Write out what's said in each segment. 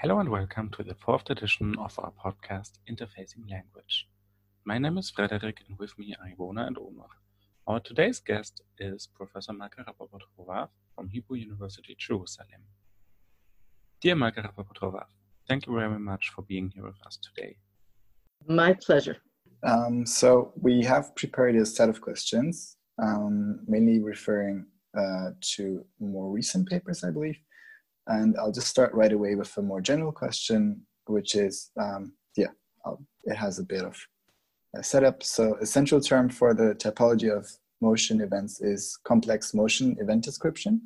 Hello and welcome to the fourth edition of our podcast, Interfacing Language. My name is Frederick, and with me are Ivona and Omar. Our today's guest is Professor Malka Rappaport Hovav from Hebrew University, Jerusalem. Dear Malka Rappaport Hovav, thank you very much for being here with us today. My pleasure. Um, so we have prepared a set of questions, um, mainly referring uh, to more recent papers, I believe. And I'll just start right away with a more general question, which is, um, yeah, I'll, it has a bit of a setup. So a central term for the typology of motion events is complex motion event description.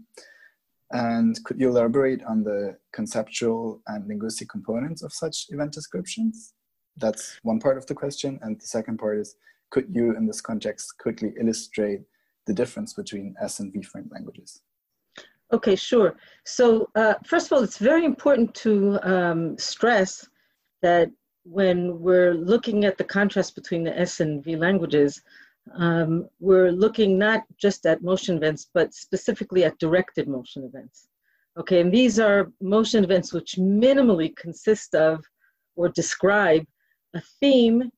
And could you elaborate on the conceptual and linguistic components of such event descriptions? That's one part of the question. And the second part is, could you, in this context, quickly illustrate the difference between S and V framed languages? Okay, sure. So uh, first of all, it's very important to um, stress that when we're looking at the contrast between the S and V languages, um, we're looking not just at motion events, but specifically at directed motion events. Okay, and these are motion events which minimally consist of or describe a theme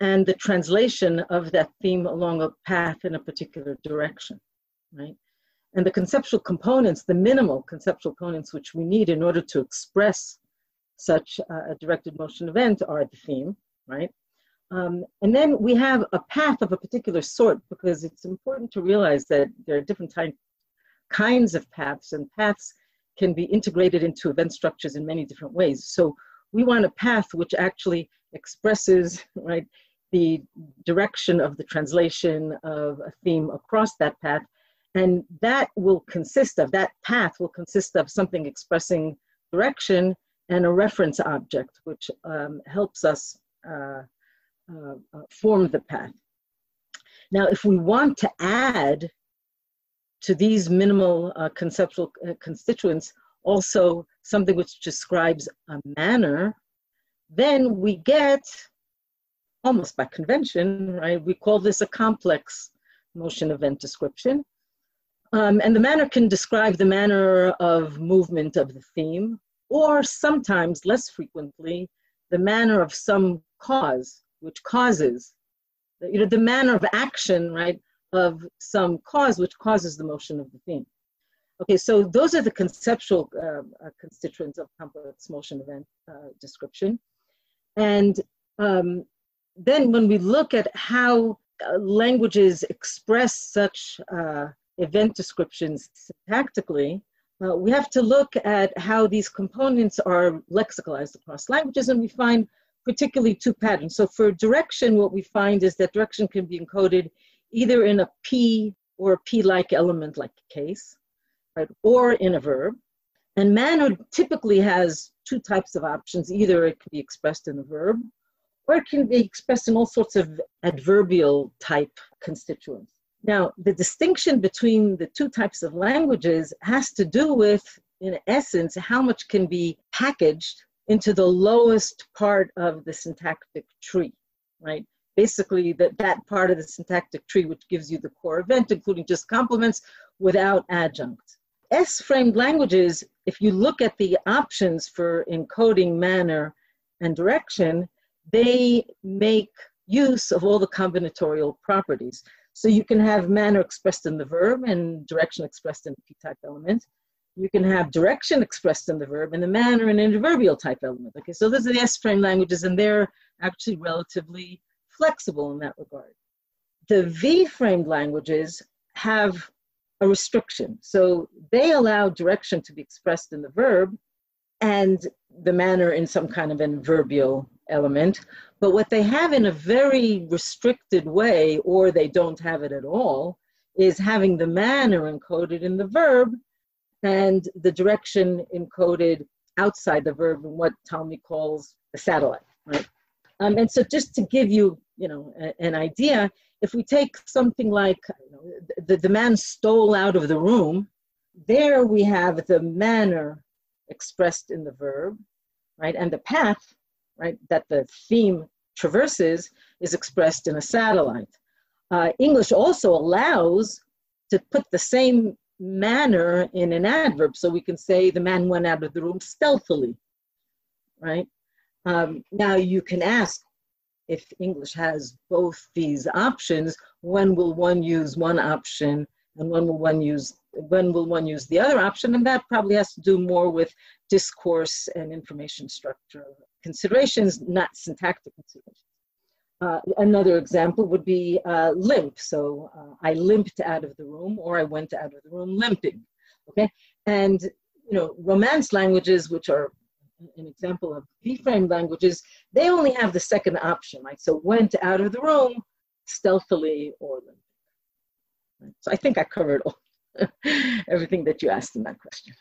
and the translation of that theme along a path in a particular direction, right? And the conceptual components, the minimal conceptual components which we need in order to express such a directed motion event are the theme, right? Um, and then we have a path of a particular sort because it's important to realize that there are different type, kinds of paths and paths can be integrated into event structures in many different ways. So we want a path which actually expresses, right, the direction of the translation of a theme across that path and that will consist of, that path will consist of something expressing direction and a reference object, which um, helps us uh, uh, uh, form the path. Now, if we want to add to these minimal uh, conceptual uh, constituents also something which describes a manner, then we get, almost by convention, right, we call this a complex motion event description. Um, and the manner can describe the manner of movement of the theme, or sometimes, less frequently, the manner of some cause, which causes, you know, the manner of action, right, of some cause which causes the motion of the theme. Okay, so those are the conceptual uh, uh, constituents of complex motion event uh, description. And um, then when we look at how uh, languages express such uh, event descriptions syntactically, uh, we have to look at how these components are lexicalized across languages, and we find particularly two patterns. So for direction, what we find is that direction can be encoded either in a P or a P-like element like case, right, or in a verb. And manner typically has two types of options. Either it can be expressed in a verb, or it can be expressed in all sorts of adverbial type constituents. Now, the distinction between the two types of languages has to do with, in essence, how much can be packaged into the lowest part of the syntactic tree, right? Basically, that, that part of the syntactic tree which gives you the core event, including just complements without adjuncts. S-framed languages, if you look at the options for encoding manner and direction, they make use of all the combinatorial properties. So you can have manner expressed in the verb and direction expressed in the P-type element. You can have direction expressed in the verb and the manner in an adverbial type element. Okay, so those are the S-frame languages and they're actually relatively flexible in that regard. The V-framed languages have a restriction. So they allow direction to be expressed in the verb and the manner in some kind of an adverbial element. But what they have in a very restricted way, or they don't have it at all, is having the manner encoded in the verb and the direction encoded outside the verb in what Talmy calls the satellite, right? Um, and so just to give you, you know, a, an idea, if we take something like you know, the, the man stole out of the room, there we have the manner expressed in the verb, right? And the path right, that the theme traverses is expressed in a satellite. Uh, English also allows to put the same manner in an adverb. So we can say the man went out of the room stealthily, right? Um, now you can ask if English has both these options, when will one use one option and when will one use when will one use the other option? And that probably has to do more with discourse and information structure considerations, not syntactic considerations. Uh, another example would be uh, limp. So uh, I limped out of the room, or I went out of the room limping. Okay, and you know, Romance languages, which are an example of V-frame languages, they only have the second option, right? So went out of the room stealthily or. So I think I covered all, everything that you asked in that question.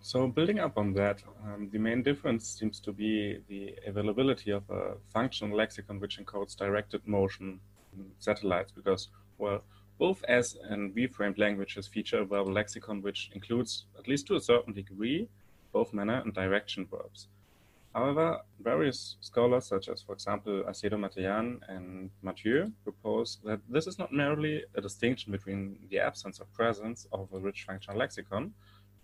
So building up on that, um, the main difference seems to be the availability of a functional lexicon which encodes directed motion satellites because, well, both S and V-framed languages feature a verbal lexicon which includes, at least to a certain degree, both manner and direction verbs. However, various scholars, such as, for example, Acedo-Matellán and Mateu, propose that this is not merely a distinction between the absence of presence of a rich functional lexicon,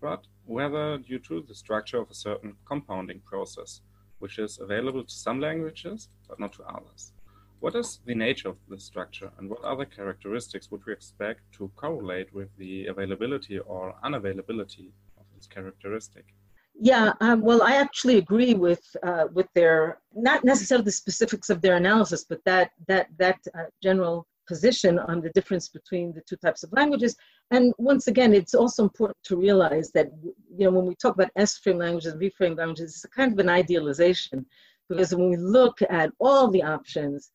but whether due to the structure of a certain compounding process, which is available to some languages but not to others. What is the nature of this structure and what other characteristics would we expect to correlate with the availability or unavailability of this characteristic? Yeah, um, well, I actually agree with uh, with their not necessarily the specifics of their analysis, but that that that uh, general position on the difference between the two types of languages. And once again, it's also important to realize that you know when we talk about S-frame languages and V-frame languages, it's kind of an idealization because when we look at all the options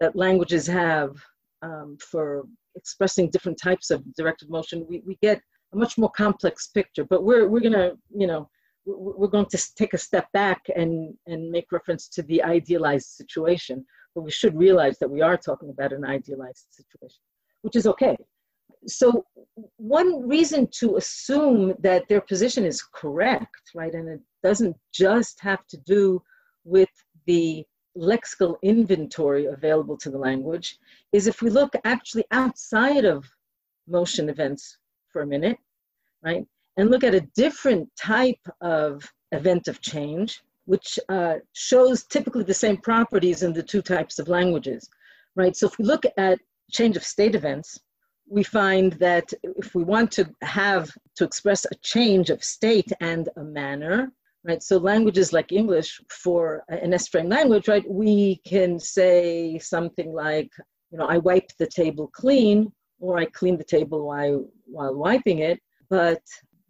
that languages have um, for expressing different types of directed motion, we, we get a much more complex picture. But we're we're gonna you know we're going to take a step back and and make reference to the idealized situation but we should realize that we are talking about an idealized situation, which is okay. So, one reason to assume that their position is correct, right, and it doesn't just have to do with the lexical inventory available to the language, is if we look actually outside of motion events for a minute, right, and look at a different type of event of change, which uh, shows typically the same properties in the two types of languages, right? So if we look at change of state events, we find that if we want to have to express a change of state and a manner, right? So languages like English for an S-frame language, right? We can say something like, you know, I wipe the table clean, or I clean the table while while wiping it. But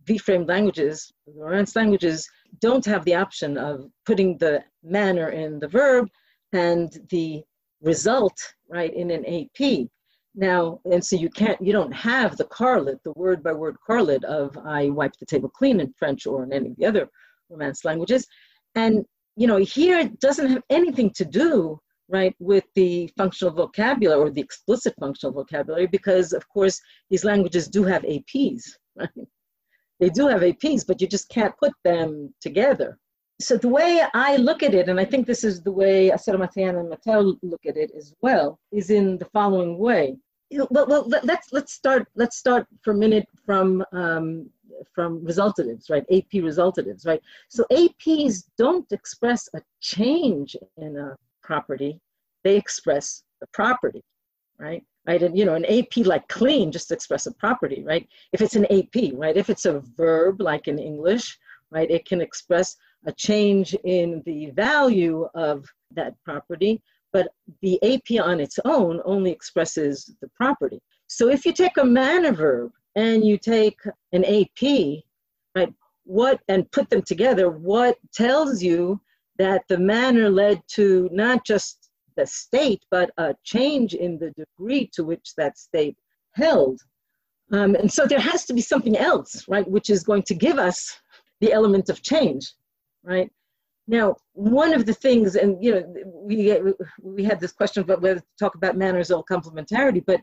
V-frame languages, Romance languages, don't have the option of putting the manner in the verb and the result right in an AP. Now, and so you can't, you don't have the correlate, the word by word correlate of I wiped the table clean in French or in any of the other Romance languages. And, you know, here it doesn't have anything to do, right, with the functional vocabulary or the explicit functional vocabulary because, of course, these languages do have APs, right? They do have APs, but you just can't put them together. So the way I look at it, and I think this is the way Acedo-Matellán and Mateu look at it as well, is in the following way. Well, well, let's let's start let's start for a minute from um, from resultatives, right? AP resultatives, right? So APs don't express a change in a property; they express the property, right? Right? And you know, an AP like clean just express a property, right? If it's an AP, right? If it's a verb like in English, right, it can express a change in the value of that property, but the AP on its own only expresses the property. So if you take a manner verb and you take an AP, right, what and put them together, what tells you that the manner led to not just the state, but a change in the degree to which that state held. Um, and so there has to be something else, right, which is going to give us the element of change, right? Now, one of the things, and you know, we we had this question about whether to talk about manners or complementarity, but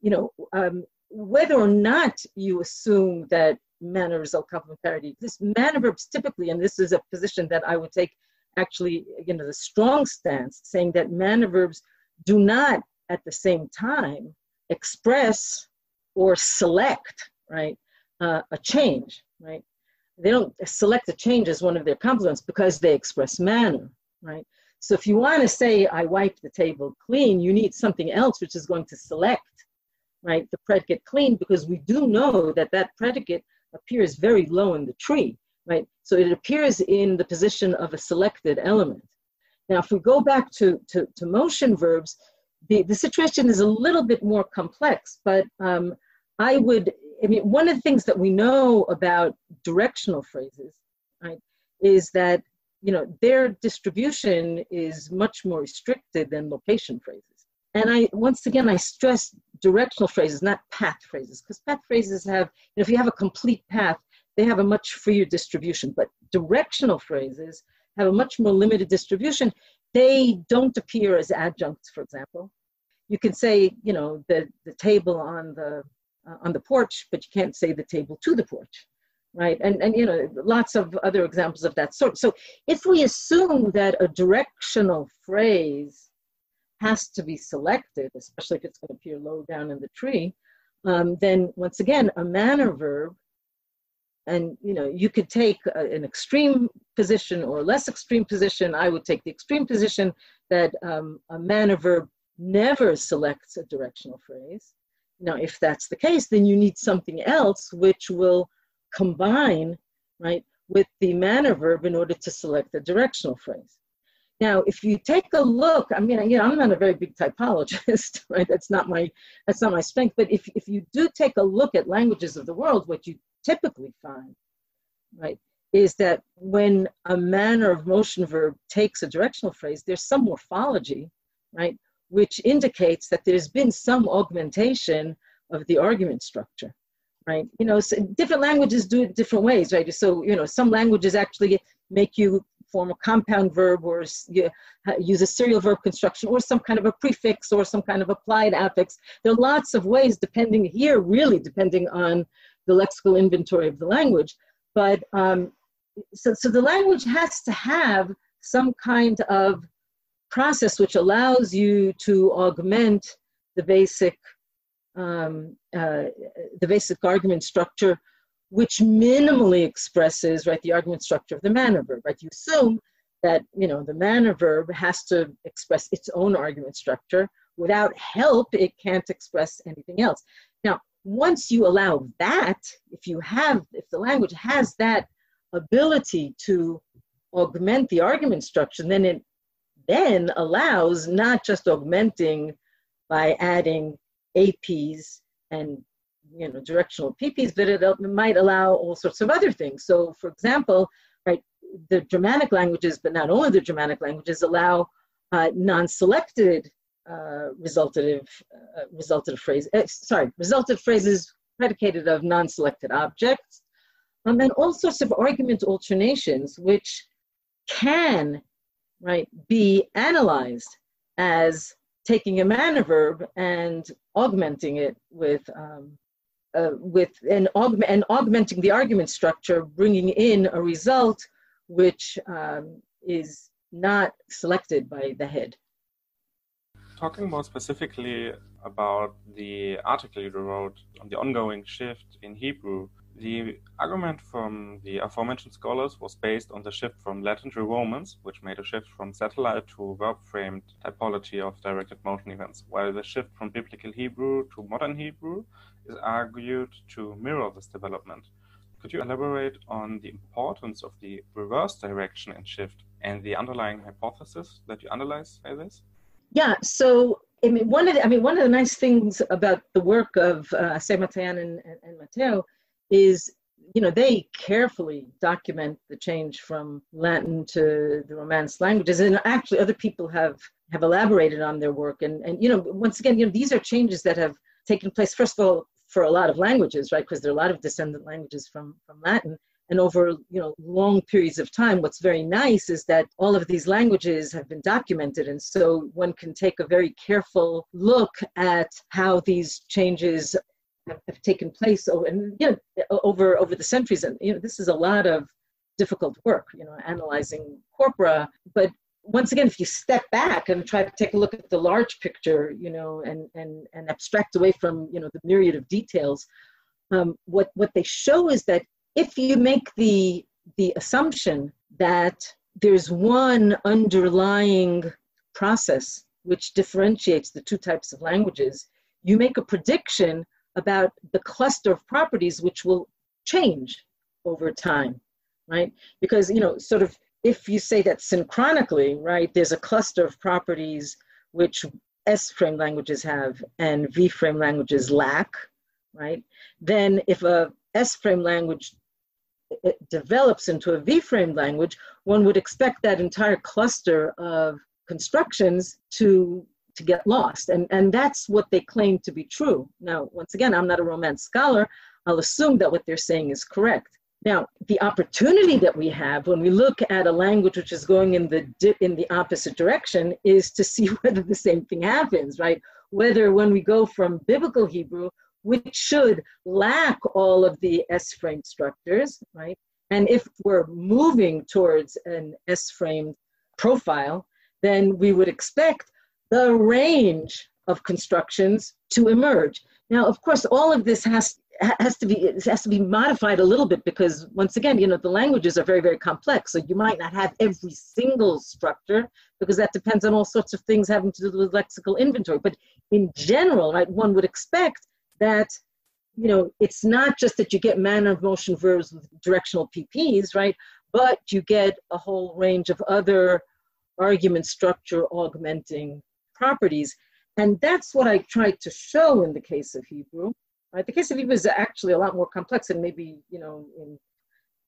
you know, um, whether or not you assume that manners or complementarity, this manner verbs typically, and this is a position that I would take actually, you know, the strong stance saying that manner verbs do not at the same time express or select, right, uh, a change, right? they don't select a change as one of their complements because they express manner, right? So if you want to say, I wipe the table clean, you need something else which is going to select, right, the predicate clean because we do know that that predicate appears very low in the tree, right? So it appears in the position of a selected element. Now, if we go back to, to, to motion verbs, the, the situation is a little bit more complex, but um, I would, I mean, one of the things that we know about directional phrases, right, is that, you know, their distribution is much more restricted than location phrases. And I, once again, I stress directional phrases, not path phrases, because path phrases have, you know, if you have a complete path, they have a much freer distribution. But directional phrases have a much more limited distribution. They don't appear as adjuncts, for example. You can say, you know, the, the table on the, uh, on the porch, but you can't say the table to the porch, right? And, and, you know, lots of other examples of that sort. So if we assume that a directional phrase has to be selected, especially if it's going to appear low down in the tree, um, then once again, a manner verb, and you know, you could take a, an extreme position or a less extreme position. I would take the extreme position that um, a manner verb never selects a directional phrase. Now, if that's the case, then you need something else which will combine, right, with the manner verb in order to select a directional phrase. Now, if you take a look, I mean, you know, I'm not a very big typologist, right? That's not my that's not my strength. But if if you do take a look at languages of the world, what you typically find, right, is that when a manner of motion verb takes a directional phrase, there's some morphology, right, which indicates that there's been some augmentation of the argument structure, right? You know, so different languages do it different ways, right? So, you know, some languages actually make you form a compound verb or use a serial verb construction or some kind of a prefix or some kind of applied affix. There are lots of ways depending here, really depending on the lexical inventory of the language. But um, so, so the language has to have some kind of process which allows you to augment the basic um, uh, the basic argument structure which minimally expresses right the argument structure of the manner verb right you assume that you know the manner verb has to express its own argument structure without help it can't express anything else once you allow that if you have if the language has that ability to augment the argument structure then it then allows not just augmenting by adding APs and you know directional PPs, but it might allow all sorts of other things. So, for example, right, the Germanic languages, but not only the Germanic languages, allow uh, non-selected uh, resultative uh, resultative phrase. Uh, sorry, resultative phrases predicated of non-selected objects, um, and all sorts of argument alternations, which can right be analyzed as taking a manner verb and augmenting it with um, uh, with and, aug- and augmenting the argument structure, bringing in a result which um, is not selected by the head. Talking more specifically about the article you wrote on the ongoing shift in Hebrew, the argument from the aforementioned scholars was based on the shift from Latin to Romance, which made a shift from satellite to verb framed typology of directed motion events, while the shift from biblical Hebrew to modern Hebrew is argued to mirror this development. Could you elaborate on the importance of the reverse direction and shift and the underlying hypothesis that you analyze by this? Yeah, so I mean, one of the, I mean, one of the nice things about the work of uh, and, and, Mateu is you know they carefully document the change from latin to the romance languages and actually other people have have elaborated on their work and and you know once again you know these are changes that have taken place first of all for a lot of languages, right? Because there are a lot of descendant languages from, from Latin. And over you know long periods of time, what's very nice is that all of these languages have been documented, and so one can take a very careful look at how these changes have, taken place over, and you know, over over the centuries. And you know, this is a lot of difficult work, you know, analyzing corpora, but once again, if you step back and try to take a look at the large picture, you know, and and and abstract away from you know the myriad of details, um, what what they show is that if you make the the assumption that there's one underlying process which differentiates the two types of languages, you make a prediction about the cluster of properties which will change over time, right? Because, you know, sort of if you say that synchronically, right, there's a cluster of properties which S frame languages have and V frame languages lack, right? Then if a S frame language develops into a V frame language, one would expect that entire cluster of constructions to to get lost. And, and that's what they claim to be true. Now, once again, I'm not a Romance scholar. I'll assume that what they're saying is correct. Now, the opportunity that we have when we look at a language which is going in the in the opposite direction is to see whether the same thing happens, right? Whether when we go from biblical Hebrew, which should lack all of the S frame structures, right? And if we're moving towards an S-framed profile, then we would expect the range of constructions to emerge. Now, of course, all of this has has to be has to be modified a little bit because once again you know the languages are very very complex so you might not have every single structure because that depends on all sorts of things having to do with lexical inventory but in general right one would expect that you know it's not just that you get manner of motion verbs with directional pp's right but you get a whole range of other argument structure augmenting properties and that's what i tried to show in the case of hebrew Right? The case of Hebrew is actually a lot more complex, and maybe you know in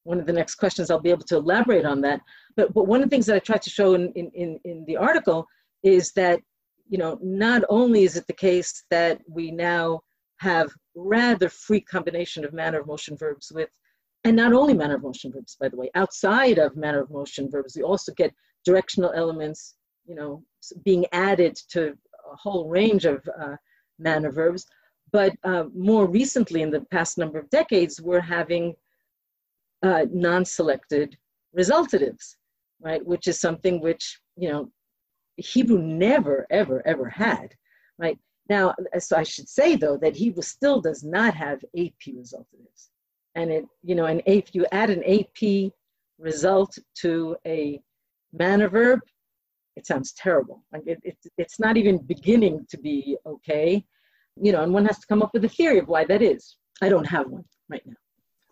one of the next questions I'll be able to elaborate on that. But but one of the things that I tried to show in in in, in the article is that you know not only is it the case that we now have rather free combination of manner of motion verbs with and not only manner of motion verbs by the way outside of manner of motion verbs we also get directional elements you know being added to a whole range of uh, manner verbs but uh, more recently, in the past number of decades, we're having uh, non-selected resultatives, right? Which is something which, you know, Hebrew never, ever, ever had, right? Now, so I should say though that Hebrew still does not have AP resultatives. And it, you know, and if you add an AP result to a manner verb, it sounds terrible. Like it, it, it's not even beginning to be okay you know, and one has to come up with a theory of why that is. I don't have one right now.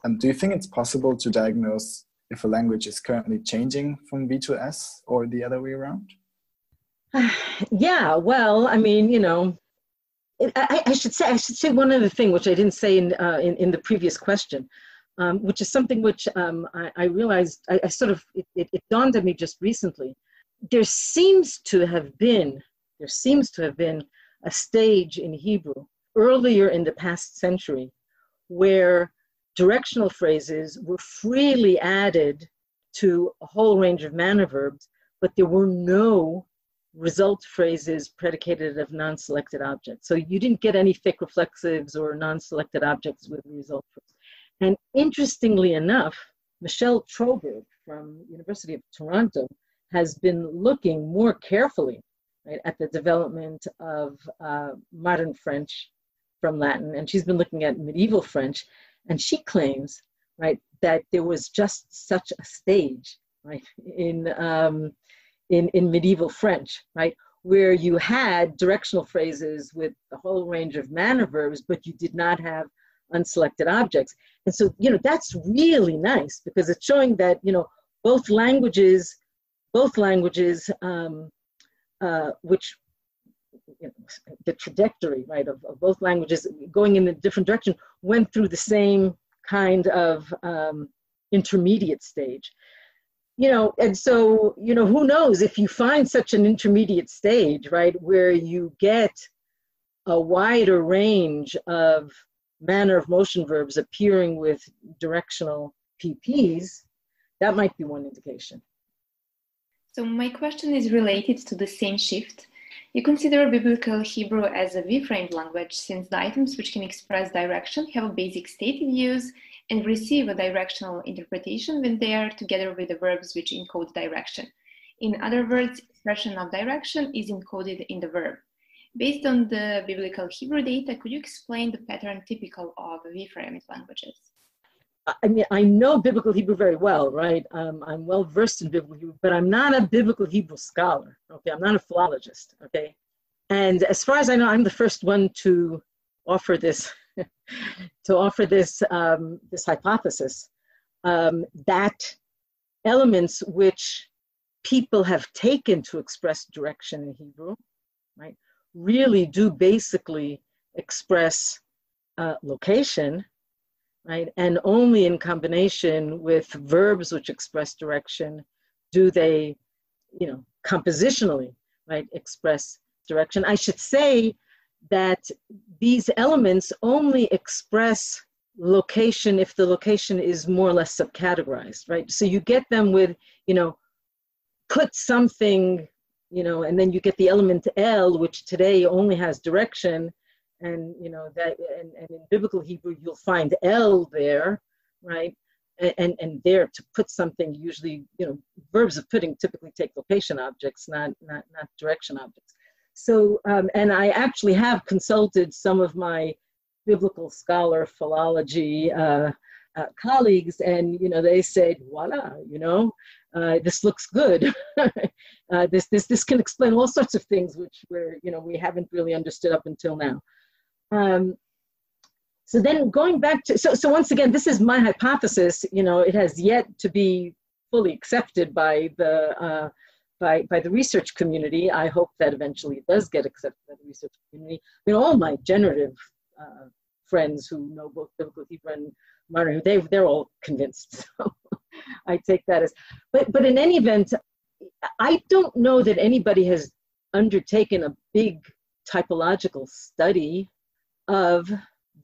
Um, do you think it's possible to diagnose if a language is currently changing from V to S or the other way around? yeah, well, I mean, you know, I, I, should say I should say one other thing which I didn't say in uh, in, in, the previous question, um, which is something which um, I, I, realized I, I sort of it, it, it, dawned on me just recently. There seems to have been there seems to have been a stage in Hebrew earlier in the past century where directional phrases were freely added to a whole range of manner verbs, but there were no result phrases predicated of non-selected objects. So you didn't get any thick reflexives or non-selected objects with result phrase. And interestingly enough, Michelle Troberg from University of Toronto has been looking more carefully right, at the development of uh, modern French from Latin, and she's been looking at medieval French, and she claims, right, that there was just such a stage, right, in um, in in medieval French, right, where you had directional phrases with a whole range of manner verbs, but you did not have unselected objects, and so you know that's really nice because it's showing that you know both languages, both languages. Um, uh, which you know, the trajectory, right, of, of, both languages going in a different direction went through the same kind of um, intermediate stage. You know, and so, you know, who knows if you find such an intermediate stage, right, where you get a wider range of manner of motion verbs appearing with directional PPs, that might be one indication. So my question is related to the same shift. You consider Biblical Hebrew as a V-framed language since the items which can express direction have a basic state in use and receive a directional interpretation when they are together with the verbs which encode direction. In other words, expression of direction is encoded in the verb. Based on the Biblical Hebrew data, could you explain the pattern typical of V-framed languages? I mean, I know biblical Hebrew very well, right? Um, I'm well versed in biblical Hebrew, but I'm not a biblical Hebrew scholar. Okay, I'm not a philologist. Okay, and as far as I know, I'm the first one to offer this to offer this um, this hypothesis um, that elements which people have taken to express direction in Hebrew, right, really do basically express uh, location, right, and only in combination with verbs which express direction do they, you know, compositionally, right, express direction. I should say that these elements only express location if the location is more or less subcategorized, right? So you get them with, you know, put something, you know, and then you get the element L, which today only has direction, and you know that, and, and in biblical Hebrew you'll find L there, right? And, and there to put something usually you know verbs of putting typically take location objects not not not direction objects so, um, and I actually have consulted some of my biblical scholar philology uh, uh, colleagues, and you know they said, "Voila, you know, uh, this looks good. Uh, this this this can explain all sorts of things which we're you know we haven't really understood up until now." Um, so then going back to so so once again, this is my hypothesis. You know, it has yet to be fully accepted by the uh, by, by the research community. I hope that eventually it does get accepted by the research community. I mean, all my generative uh, friends who know both biblical Hebrew and modern, they, they're all convinced. So I take that as, but, but in any event, I don't know that anybody has undertaken a big typological study of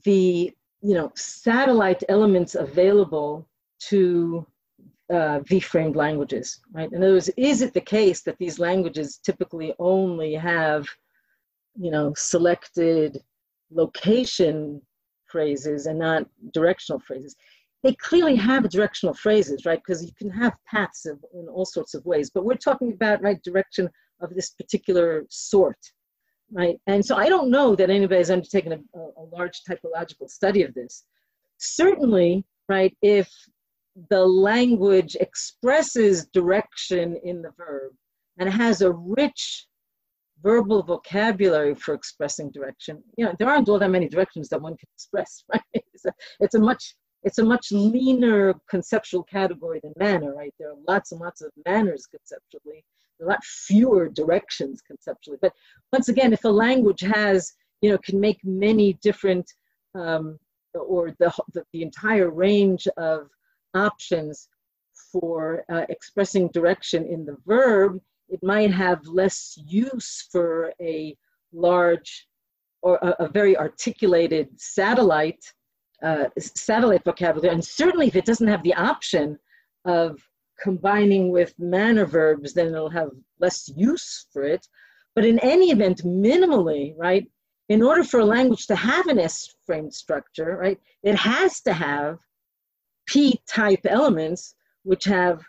the, you know, satellite elements available to uh, V-framed languages, right? In other words, is it the case that these languages typically only have, you know, selected location phrases and not directional phrases? They clearly have directional phrases, right? Because you can have paths of, in all sorts of ways, but we're talking about, right, direction of this particular sort, right? And so I don't know that anybody has undertaken a, a large typological study of this. Certainly, right, if the language expresses direction in the verb and has a rich verbal vocabulary for expressing direction. You know, there aren't all that many directions that one can express, right? It's a, it's a much it's a much leaner conceptual category than manner, right? There are lots and lots of manners conceptually. A lot fewer directions conceptually. But once again, if a language has, you know, can make many different um, or the, the, the entire range of options for uh, expressing direction in the verb, it might have less use for a large or a, a very articulated satellite uh, satellite vocabulary. And certainly, if it doesn't have the option of combining with manner verbs, then it'll have less use for it. But in any event, minimally, right? In order for a language to have an S-frame structure, right, it has to have p-type elements which have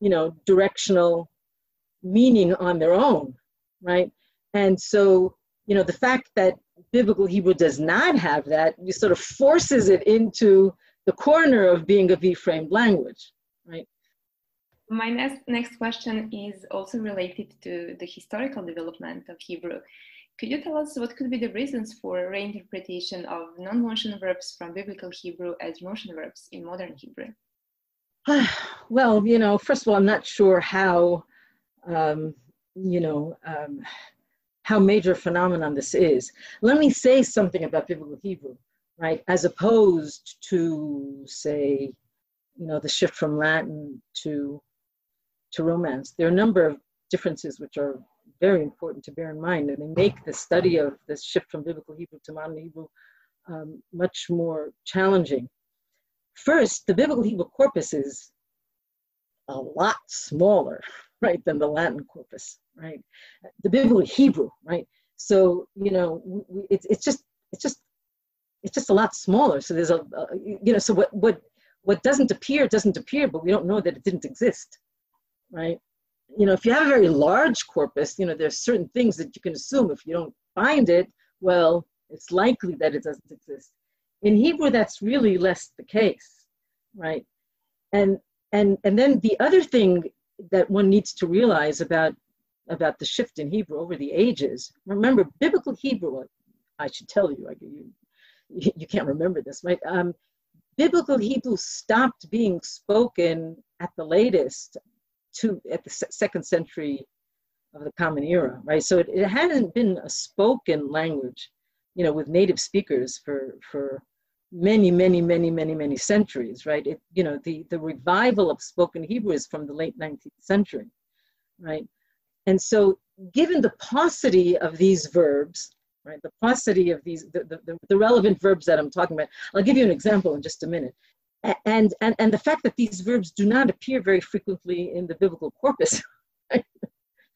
you know directional meaning on their own right? And so you know the fact that biblical hebrew does not have that you sort of forces it into the corner of being a v-framed language right? My next, next question is also related to the historical development of hebrew could you tell us what could be the reasons for reinterpretation of non-motion verbs from biblical Hebrew as motion verbs in modern Hebrew? well, you know, first of all, I'm not sure how, um, you know, um, how major phenomenon this is. Let me say something about biblical Hebrew, right? As opposed to, say, you know, the shift from Latin to to Romance. There are a number of differences which are very important to bear in mind, and they make the study of this shift from biblical Hebrew to modern Hebrew um, much more challenging. First, the biblical Hebrew corpus is a lot smaller, right, than the Latin corpus, right? The biblical Hebrew, right? So you know, we, it's it's just it's just it's just a lot smaller. So there's a, a you know, so what what what doesn't appear doesn't appear, but we don't know that it didn't exist, right? You know, if you have a very large corpus, you know, there's certain things that you can assume if you don't find it, well, it's likely that it doesn't exist. In Hebrew, that's really less the case. right? And and and then the other thing that one needs to realize about about the shift in Hebrew over the ages. Remember, biblical Hebrew. I should tell you, I, you, you can't remember this, right? Um, biblical Hebrew stopped being spoken at the latest to at the second century of the Common Era, right? So it, it hadn't been a spoken language, you know, with native speakers for for many, many, many, many, many centuries, right? It, you know, the the revival of spoken Hebrew is from the late 19th century, right? And so, given the paucity of these verbs, right, the paucity of these, the, the, the relevant verbs that I'm talking about, I'll give you an example in just a minute. And, and, and the fact that these verbs do not appear very frequently in the biblical corpus.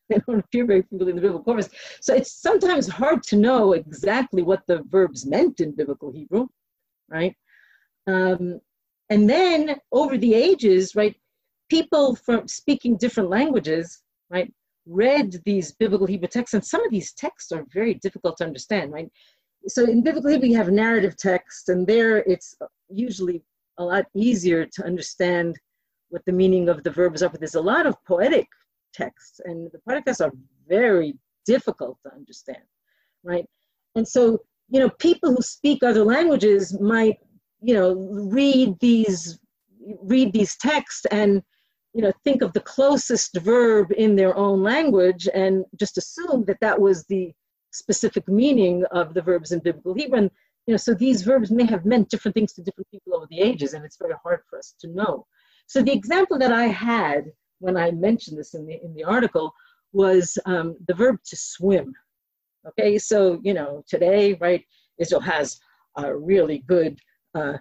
They don't appear very frequently in the biblical corpus. So it's sometimes hard to know exactly what the verbs meant in biblical Hebrew, right? Um, and then over the ages, right, people from speaking different languages, right, read these biblical Hebrew texts, and some of these texts are very difficult to understand, right? So in biblical Hebrew, you have narrative text, and there it's usually a lot easier to understand what the meaning of the verbs are. But there's a lot of poetic texts, and the poetic texts are very difficult to understand, right? And so, you know, people who speak other languages might, you know, read these read these texts and you know, think of the closest verb in their own language and just assume that that was the specific meaning of the verbs in biblical Hebrew. And, you know, so these verbs may have meant different things to different people over the ages, and it's very hard for us to know. So the example that I had when I mentioned this in the in the article was um, the verb to swim. Okay, so you know, today, right, Israel has a really good, uh,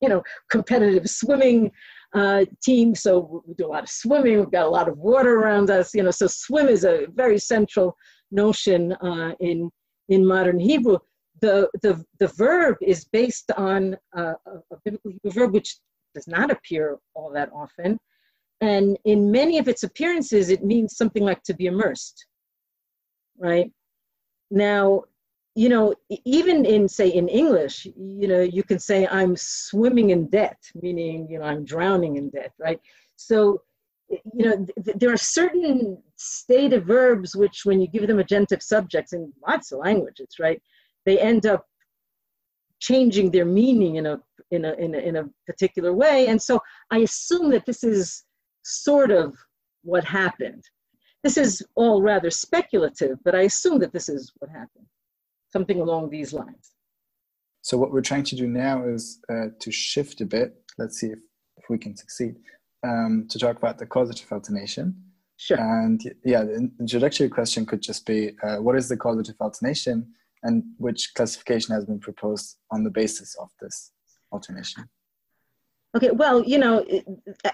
you know, competitive swimming uh, team, so we do a lot of swimming. We've got a lot of water around us, you know. So swim is a very central notion uh, in in modern Hebrew. The the the verb is based on uh, a biblical Hebrew verb which does not appear all that often, and in many of its appearances, it means something like to be immersed. Right now, you know, even in say in English, you know, you can say I'm swimming in debt, meaning you know I'm drowning in debt, right? So, you know, th- there are certain state of verbs which, when you give them agentive subjects in lots of languages, right, they end up changing their meaning in a in a in a, in a particular way, and so I assume that this is sort of what happened. This is all rather speculative, but I assume that this is what happened something along these lines. So what we're trying to do now is uh, to shift a bit. Let's see if, if we can succeed. Um, to talk about the causative alternation. Sure. And yeah, the introductory question could just be, uh, what is the causative alternation and which classification has been proposed on the basis of this alternation? Okay, well, you know, it,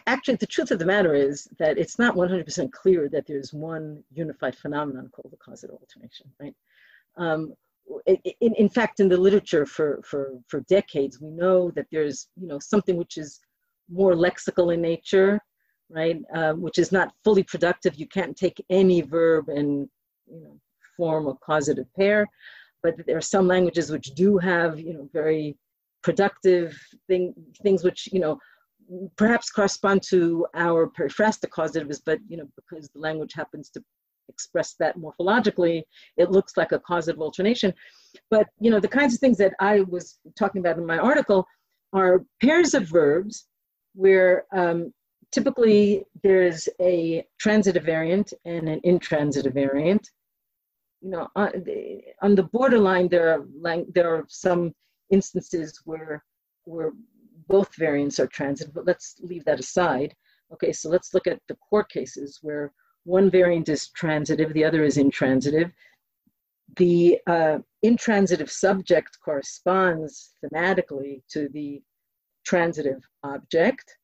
actually, the truth of the matter is that it's not 100% clear that there's one unified phenomenon called the causative alternation, right? Um, in, in fact, in the literature for, for, for decades, we know that there's, you know, something which is more lexical in nature, right? Um, which is not fully productive. You can't take any verb and, you know, form a causative pair. But there are some languages which do have, you know, very productive thing, things which, you know, perhaps correspond to our periphrastic causatives, but, you know, because the language happens to express that morphologically, it looks like a causative alternation. But you know, the kinds of things that I was talking about in my article are pairs of verbs where um, typically there's a transitive variant and an intransitive variant. You know, on the, on the borderline, there are there are some instances where where both variants are transitive, but let's leave that aside. Okay, so let's look at the court cases where one variant is transitive, the other is intransitive. The uh, intransitive subject corresponds thematically to the transitive object,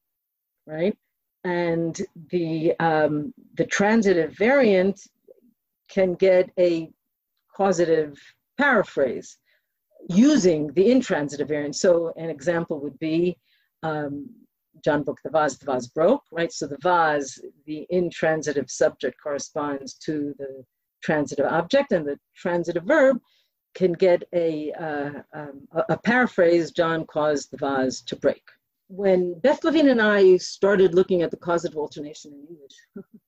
right? And the, um, the transitive variant can get a causative paraphrase using the intransitive variant. So an example would be um, John broke the vase, the vase broke, right? So the vase, the intransitive subject corresponds to the transitive object, and the transitive verb can get a, uh, um, a, a, paraphrase, John caused the vase to break, when Beth Levin and I started looking at the causative alternation in English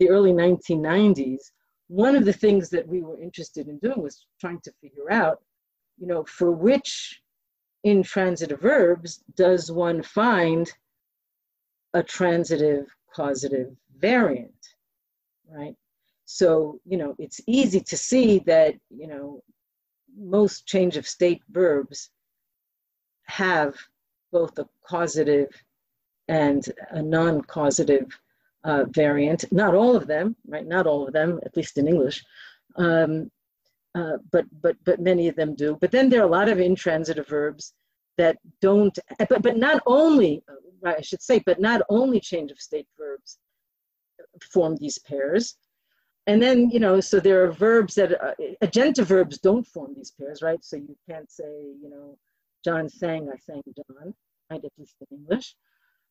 the early 1990s, one of the things that we were interested in doing was trying to figure out, you know, for which intransitive verbs does one find a transitive causative variant, right? So, you know, it's easy to see that, you know, most change of state verbs have both a causative and a non causative uh, variant. Not all of them, right? Not all of them, at least in English. Um, uh, but but but many of them do. But then there are a lot of intransitive verbs that don't. But but not only, I should say, but not only change of state verbs form these pairs. And then you know, so there are verbs that uh, verbs don't form these pairs, right? So you can't say you know, John sang, I sang John, right? At least in English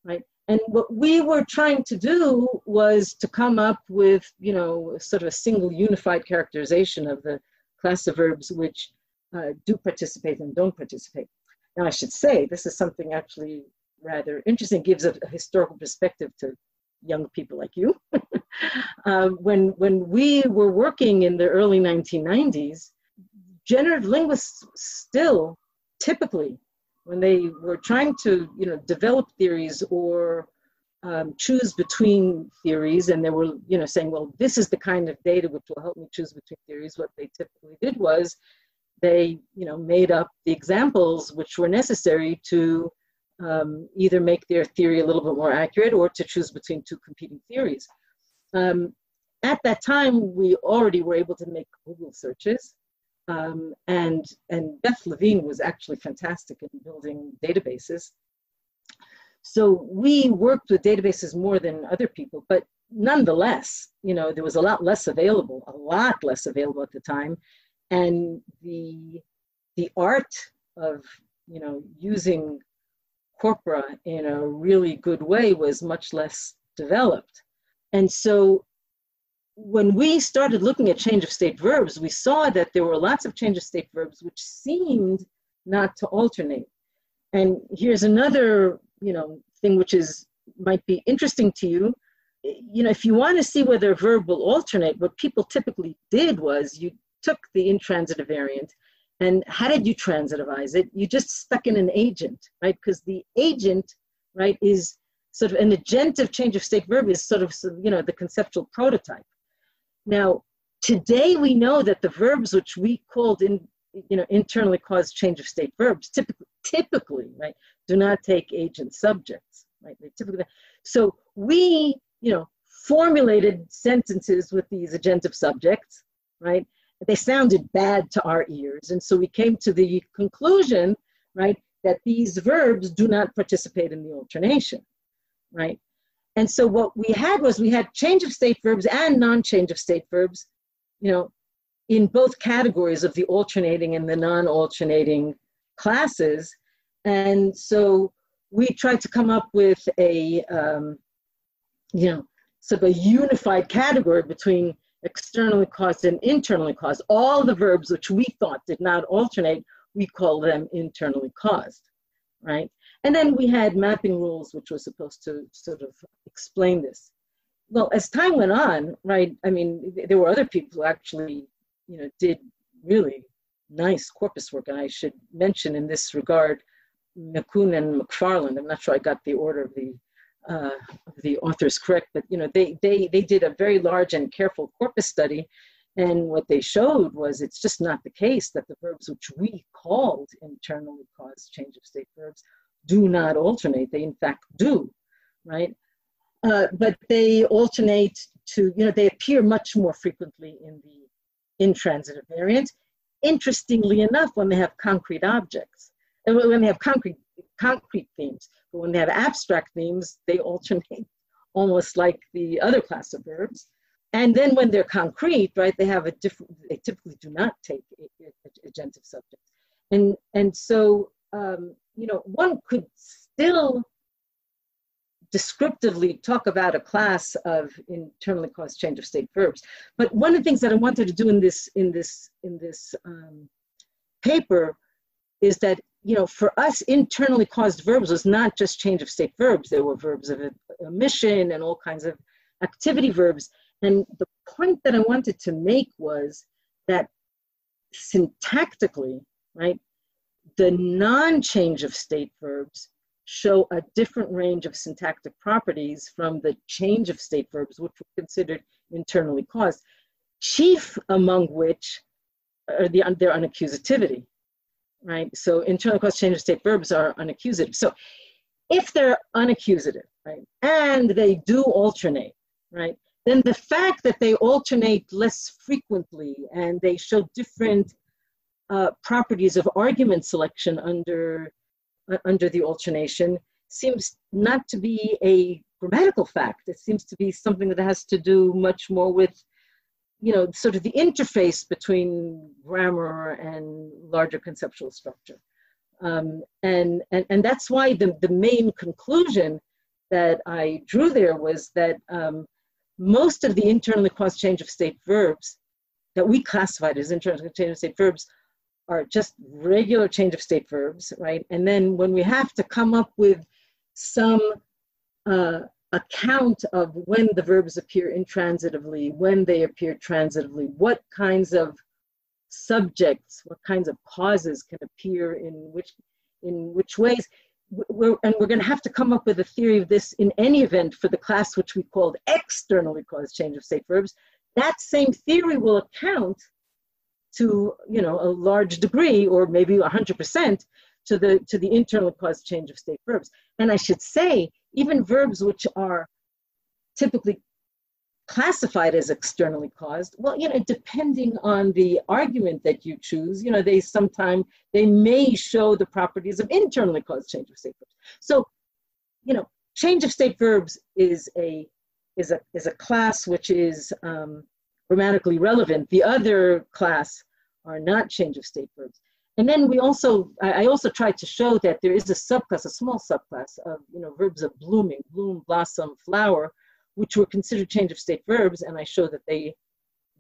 right? And what we were trying to do was to come up with, you know, sort of a single unified characterization of the class of verbs which uh, do participate and don't participate. Now, I should say this is something actually rather interesting, gives a, a historical perspective to young people like you. uh, when, when we were working in the early 1990s, generative linguists still typically when they were trying to you know develop theories or um, choose between theories and they were you know saying well this is the kind of data which will help me choose between theories. What they typically did was they you know made up the examples which were necessary to um, either make their theory a little bit more accurate or to choose between two competing theories. Um, at that time we already were able to make google searches um, and, and Beth Levin was actually fantastic in building databases. So we worked with databases more than other people, but nonetheless, you know, there was a lot less available, a lot less available at the time. And the, the art of, you know, using corpora in a really good way was much less developed. And so when we started looking at change of state verbs, we saw that there were lots of change of state verbs which seemed not to alternate. And here's another, you know, thing which is might be interesting to you. You know, if you want to see whether a verb will alternate, what people typically did was you took the intransitive variant and how did you transitivize it? You just stuck in an agent, right? Because the agent, right, is sort of an agentive change of state verb is sort of, you know, the conceptual prototype. Now, today we know that the verbs which we called in, you know, internally caused change of state verbs typically, typically, right, do not take agent subjects, right? They typically, so we, you know, formulated sentences with these agentive subjects, right? They sounded bad to our ears, and so we came to the conclusion, right, that these verbs do not participate in the alternation, right? And so what we had was we had change of state verbs and non-change of state verbs, you know, in both categories of the alternating and the non-alternating classes. And so we tried to come up with a, um, you know, sort of a unified category between externally caused and internally caused. All the verbs which we thought did not alternate, we call them internally caused, right? And then we had mapping rules, which was supposed to sort of explain this. Well, as time went on, right, I mean, there were other people who actually, you know, did really nice corpus work. And I should mention in this regard, McKoon and Macfarland. I'm not sure I got the order of the uh, the authors correct, but you know, they, they, they did a very large and careful corpus study. And what they showed was it's just not the case that the verbs which we called internally caused change of state verbs do not alternate. They in fact do, right? Uh, but they alternate to, you know, they appear much more frequently in the intransitive variant. Interestingly enough, when they have concrete objects, and when they have concrete concrete themes, but when they have abstract themes, they alternate almost like the other class of verbs. And then when they're concrete, right, they have a different, they typically do not take agentive subjects. And, and so um, you know, one could still descriptively talk about a class of internally caused change of state verbs. But one of the things that I wanted to do in this in this in this um, paper is that you know, for us, internally caused verbs was not just change of state verbs. There were verbs of emission and all kinds of activity verbs. And the point that I wanted to make was that syntactically, right, the non change of state verbs show a different range of syntactic properties from the change of state verbs, which were considered internally caused, chief among which are the, their unaccusativity, right? So internally caused change of state verbs are unaccusative. So if they're unaccusative, right, and they do alternate, right, then the fact that they alternate less frequently and they show different uh, properties of argument selection under uh, under the alternation seems not to be a grammatical fact. It seems to be something that has to do much more with, you know, sort of the interface between grammar and larger conceptual structure. Um, and, and, and that's why the, the main conclusion that I drew there was that um, most of the internally caused change of state verbs that we classified as internally change of state verbs are just regular change of state verbs, right? And then when we have to come up with some uh, account of when the verbs appear intransitively, when they appear transitively, what kinds of subjects, what kinds of causes can appear in which, in which ways, we're, and we're going to have to come up with a theory of this in any event for the class which we called externally caused change of state verbs. That same theory will account to you know a large degree or maybe 100% to the to the internal caused change of state verbs. And i should say even verbs which are typically classified as externally caused well you know depending on the argument that you choose you know they sometimes they may show the properties of internally caused change of state verbs. So you know change of state verbs is a is a is a class which is um, grammatically relevant. The other class are not change of state verbs. And then we also, I also tried to show that there is a subclass, a small subclass of, you know, verbs of blooming, bloom, blossom, flower, which were considered change of state verbs. And I show that they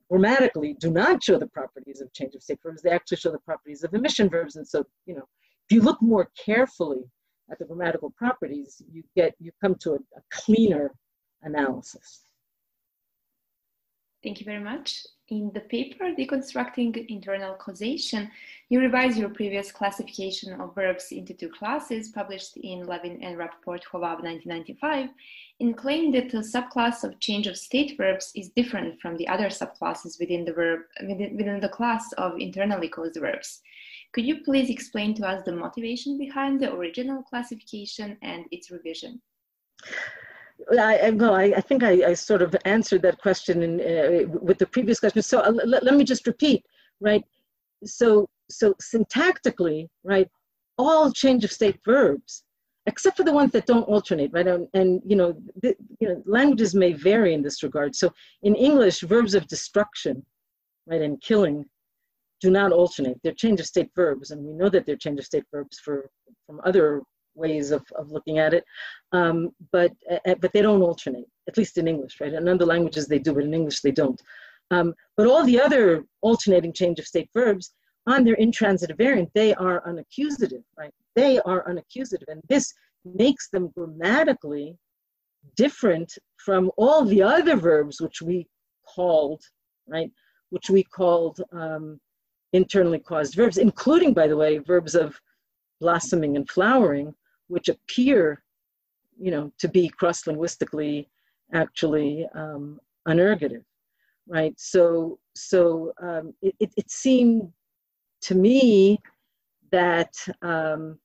grammatically do not show the properties of change of state verbs. They actually show the properties of emission verbs. And so, you know, if you look more carefully at the grammatical properties, you get, you come to a, a cleaner analysis. Thank you very much. In the paper Deconstructing Internal Causation, you revise your previous classification of verbs into two classes published in Levin and Rappaport Hovav 1995 and claim that the subclass of change of state verbs is different from the other subclasses within the verb within, within the class of internally caused verbs. Could you please explain to us the motivation behind the original classification and its revision? I, I, well, I, I think I, I, sort of answered that question in, uh, with the previous question. So uh, let, let me just repeat, right? So, so syntactically, right, all change of state verbs, except for the ones that don't alternate, right? And, and you know, the, you know, languages may vary in this regard. So in English, verbs of destruction, right, and killing do not alternate. They're change of state verbs, and we know that they're change of state verbs for from other ways of, of looking at it. Um, but, uh, but they don't alternate, at least in English, right? In other languages they do, but in English they don't. Um, but all the other alternating change of state verbs, on their intransitive variant, they are unaccusative, right? They are unaccusative. And this makes them grammatically different from all the other verbs which we called, right? Which we called um, internally caused verbs, including, by the way, verbs of blossoming and flowering, which appear, you know, to be cross-linguistically actually um, unergative, right? So, so um, it, it, it, seemed to me that, um,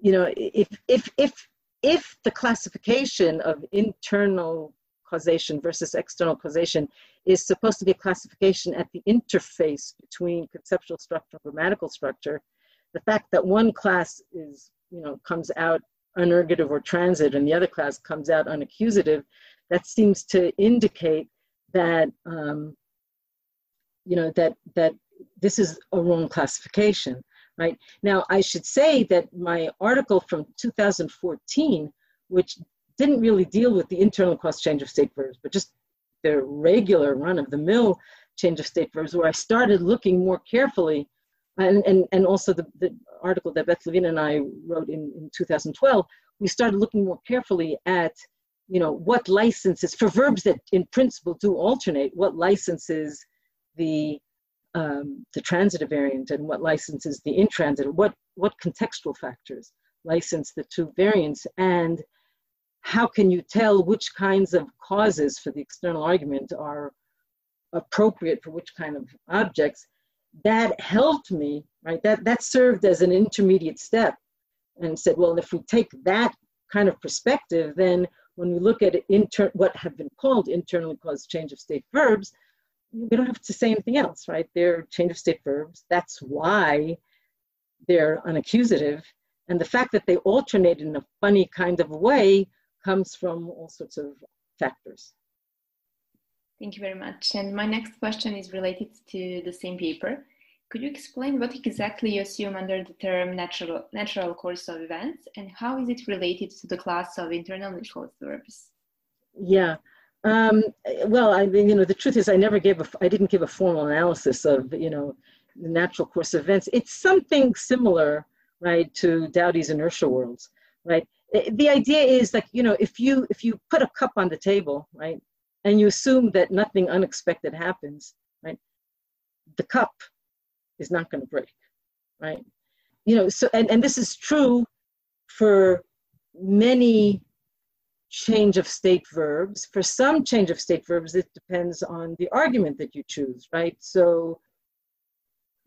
you know, if, if, if, if the classification of internal causation versus external causation is supposed to be a classification at the interface between conceptual structure and grammatical structure, the fact that one class is you know, comes out unergative or transit and the other class comes out unaccusative, that seems to indicate that, um, you know, that, that this is a wrong classification, right? Now, I should say that my article from 2014, which didn't really deal with the internal caused change of state verbs, but just the regular run of the mill change of state verbs, where I started looking more carefully and, and, and also the, the article that Beth Levin and I wrote in, in 2012, we started looking more carefully at, you know, what licenses, for verbs that in principle do alternate, what licenses the, um, the transitive variant and what licenses the intransitive, what, what contextual factors license the two variants, and how can you tell which kinds of causes for the external argument are appropriate for which kind of objects that helped me right? That that served as an intermediate step and said well if we take that kind of perspective then when we look at inter- what have been called internally caused change of state verbs we don't have to say anything else right? They're change of state verbs. That's why they're unaccusative. And the fact that they alternate in a funny kind of way comes from all sorts of factors Thank you very much. And my next question is related to the same paper. Could you explain what exactly you assume under the term natural, natural course of events and how is it related to the class of internal caused verbs? Yeah. Um, well, I mean, you know, the truth is I never gave a, I didn't give a formal analysis of, you know, the natural course of events. It's something similar, right, to Dowty's inertia worlds, right? The idea is like, you know, if you, if you put a cup on the table, right, and you assume that nothing unexpected happens, right? The cup is not going to break, right? You know, so and, and this is true for many change of state verbs. For some change of state verbs, it depends on the argument that you choose, right? So,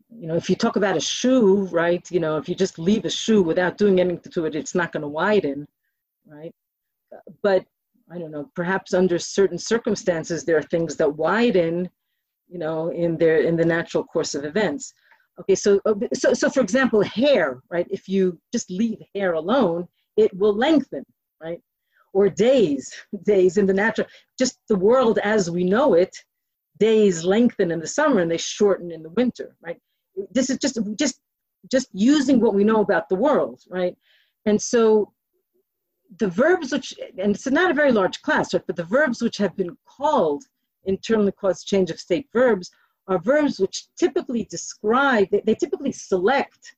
you know, if you talk about a shoe, right, you know, if you just leave a shoe without doing anything to it, it's not going to widen, right? But I don't know, perhaps under certain circumstances, there are things that widen, you know, in their in the natural course of events. Okay, so uh, so so for example, hair, right? If you just leave hair alone, it will lengthen, right? Or days, days in the natural, just the world as we know it, days lengthen in the summer and they shorten in the winter, right? This is just just just using what we know about the world, right? And so the verbs which, and it's not a very large class, right, but the verbs which have been called internally caused change of state verbs are verbs which typically describe, they, they typically select,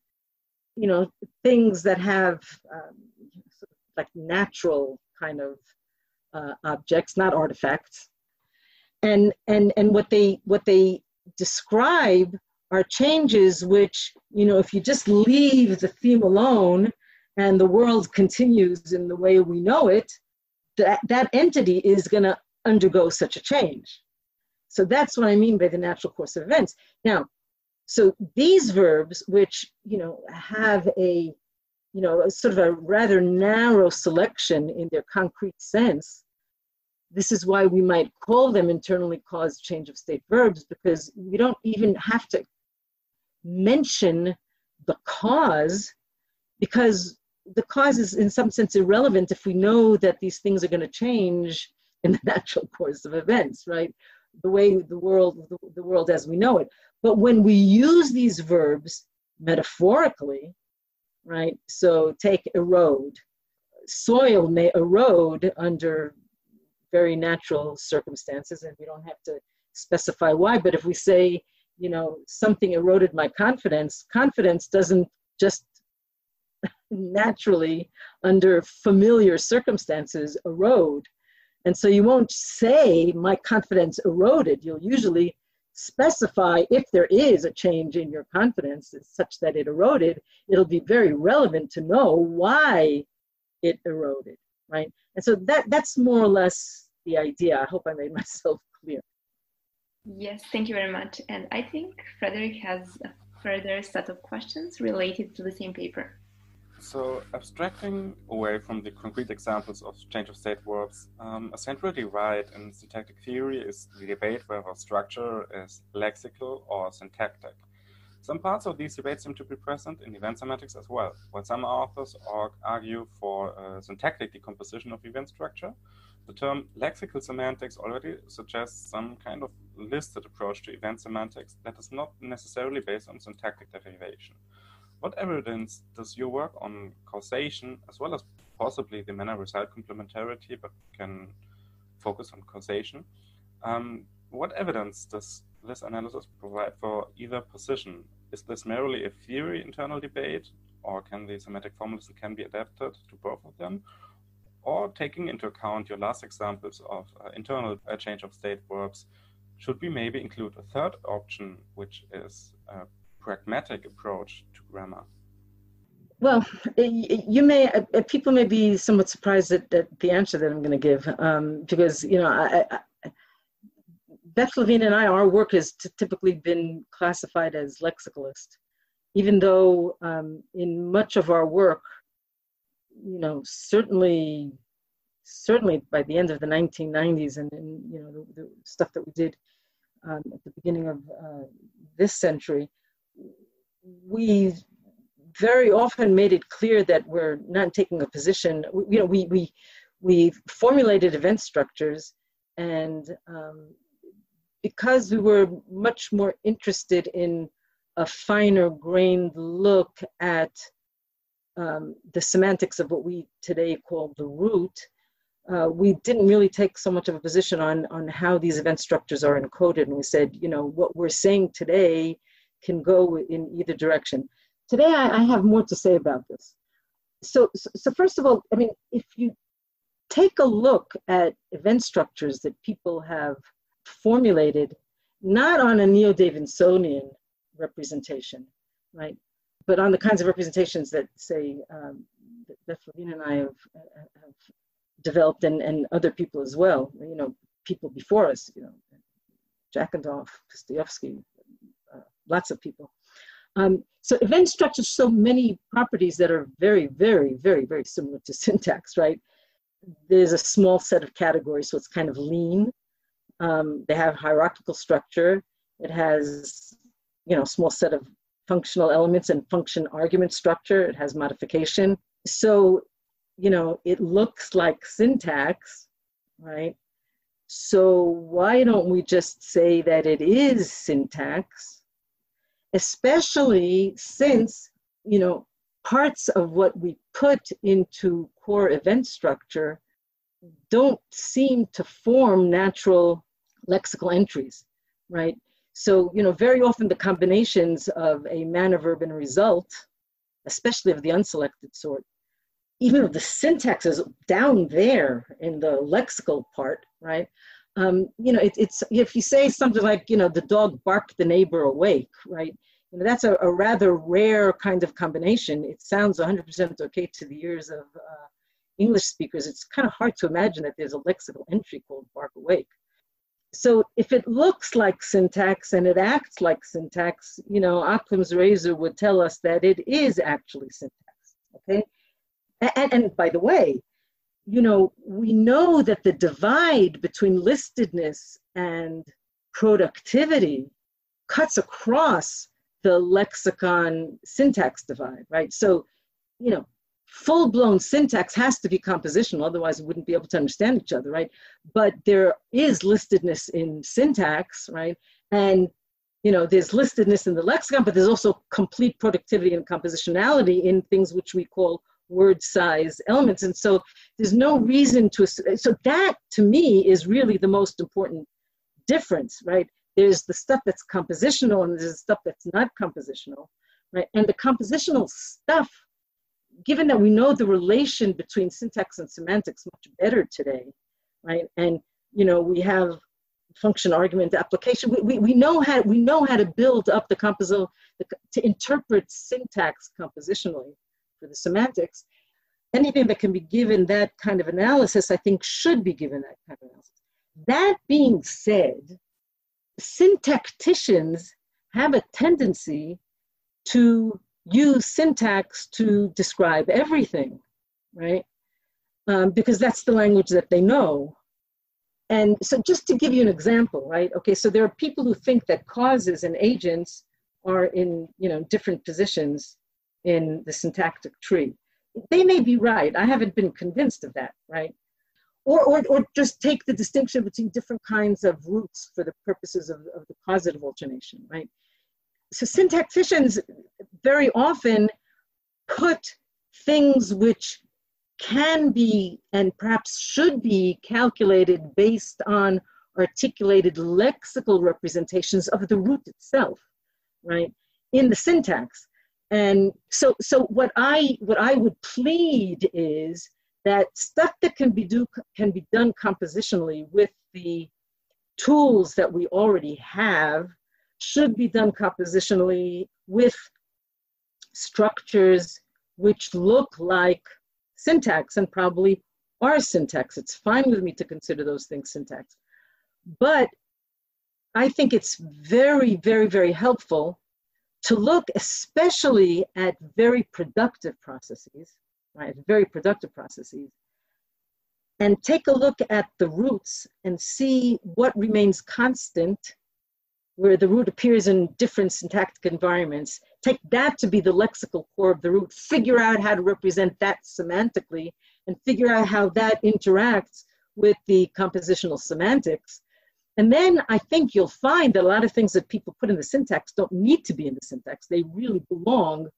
you know, things that have um, like natural kind of uh, objects, not artifacts. And, and, and what they, what they describe are changes which, you know, if you just leave the theme alone, and the world continues in the way we know it, that, that entity is going to undergo such a change. So that's what I mean by the natural course of events. Now, so these verbs, which you know have a you know sort of a rather narrow selection in their concrete sense, this is why we might call them internally caused change of state verbs because we don't even have to mention the cause because the cause is in some sense irrelevant if we know that these things are going to change in the natural course of events right? The way the world the, the world as we know it. But when we use these verbs metaphorically right so take erode soil may erode under very natural circumstances and we don't have to specify why but if we say you know something eroded my confidence confidence doesn't just naturally under familiar circumstances erode. And so you won't say my confidence eroded. You'll usually specify if there is a change in your confidence such that it eroded, it'll be very relevant to know why it eroded, right? And so that that's more or less the idea. I hope I made myself clear. Yes, thank you very much. And I think Frederick has a further set of questions related to the same paper. So, abstracting away from the concrete examples of change of state verbs, um, a central divide in syntactic theory is the debate whether structure is lexical or syntactic. Some parts of these debates seem to be present in event semantics as well, while some authors argue for a syntactic decomposition of event structure. The term lexical semantics already suggests some kind of listed approach to event semantics that is not necessarily based on syntactic derivation. What evidence does your work on causation, as well as possibly the manner result complementarity, but can focus on causation, um, what evidence does this analysis provide for either position is this merely a theory internal debate, or can the semantic formalism can be adapted to both of them? Or taking into account your last examples of uh, internal uh, change of state verbs, should we maybe include a third option, which is a pragmatic approach to grammar? Well, you may uh, people may be somewhat surprised at, at the answer that I'm going to give um, because you know I, I, Beth Levin and I, our work has typically been classified as lexicalist, even though um, in much of our work, you know, certainly, certainly by the end of the 1990s and, and you know the, the, stuff that we did um, at the beginning of uh, this century, we very often made it clear that we're not taking a position. We, you know, we we we formulated event structures, and um, because we were much more interested in a finer grained look at um, the semantics of what we today call the root, uh, we didn't really take so much of a position on, on how these event structures are encoded. And we said, you know, what we're saying today can go in either direction. Today, I, I have more to say about this. So, so, first of all, I mean, if you take a look at event structures that people have formulated, not on a neo-Davidsonian representation, right, but on the kinds of representations that, say, um, Beth Levin and I have, have developed, and, and other people as well. You know, people before us. You know, Jackendoff, Pustejovsky, lots of people. Um, so event structures so many properties that are very, very, very, very similar to syntax, right? There's a small set of categories, so it's kind of lean. Um, they have hierarchical structure. It has, you know, small set of functional elements and function argument structure. It has modification. So, you know, it looks like syntax, right? So why don't we just say that it is syntax especially since, you know, parts of what we put into core event structure don't seem to form natural lexical entries, right? So, you know, very often the combinations of a manner, verb, and result, especially of the unselected sort, even if the syntax is down there in the lexical part, right? Um, you know, it, it's if you say something like, you know, the dog barked the neighbor awake, right? You know, that's a, a rather rare kind of combination. It sounds 100% okay to the ears of uh, English speakers. It's kind of hard to imagine that there's a lexical entry called bark awake. So if it looks like syntax and it acts like syntax, you know, Occam's razor would tell us that it is actually syntax. Okay, and, and by the way, you know, we know that the divide between listedness and productivity cuts across the lexicon syntax divide, right? So, you know, full blown syntax has to be compositional, otherwise, we wouldn't be able to understand each other, right? But there is listedness in syntax, right? And you know, there's listedness in the lexicon, but there's also complete productivity and compositionality in things which we call word size elements. And so there's no reason to, so that to me is really the most important difference, right? There's the stuff that's compositional and there's the stuff that's not compositional, right? And the compositional stuff, given that we know the relation between syntax and semantics much better today, right? And you know, we have function argument application. We, we, we know how we know how to build up the composition to interpret syntax compositionally for the semantics, anything that can be given that kind of analysis, I think, should be given that kind of analysis. That being said, syntacticians have a tendency to use syntax to describe everything, right? Um, because that's the language that they know. And so, just to give you an example, right? Okay, so there are people who think that causes and agents are in you know different positions in the syntactic tree. They may be right. I haven't been convinced of that, right? Or, or, or just take the distinction between different kinds of roots for the purposes of, of the positive alternation, right? So syntacticians very often put things which can be and perhaps should be calculated based on articulated lexical representations of the root itself, right? in the syntax. And so, so what I what I would plead is that stuff that can be do can be done compositionally with the tools that we already have should be done compositionally with structures which look like syntax and probably are syntax. It's fine with me to consider those things syntax. But I think it's very, very, very helpful to look especially at very productive processes, right? Very productive processes, and take a look at the roots and see what remains constant where the root appears in different syntactic environments. Take that to be the lexical core of the root, figure out how to represent that semantically, and figure out how that interacts with the compositional semantics. And then I think you'll find that a lot of things that people put in the syntax don't need to be in the syntax. They really belong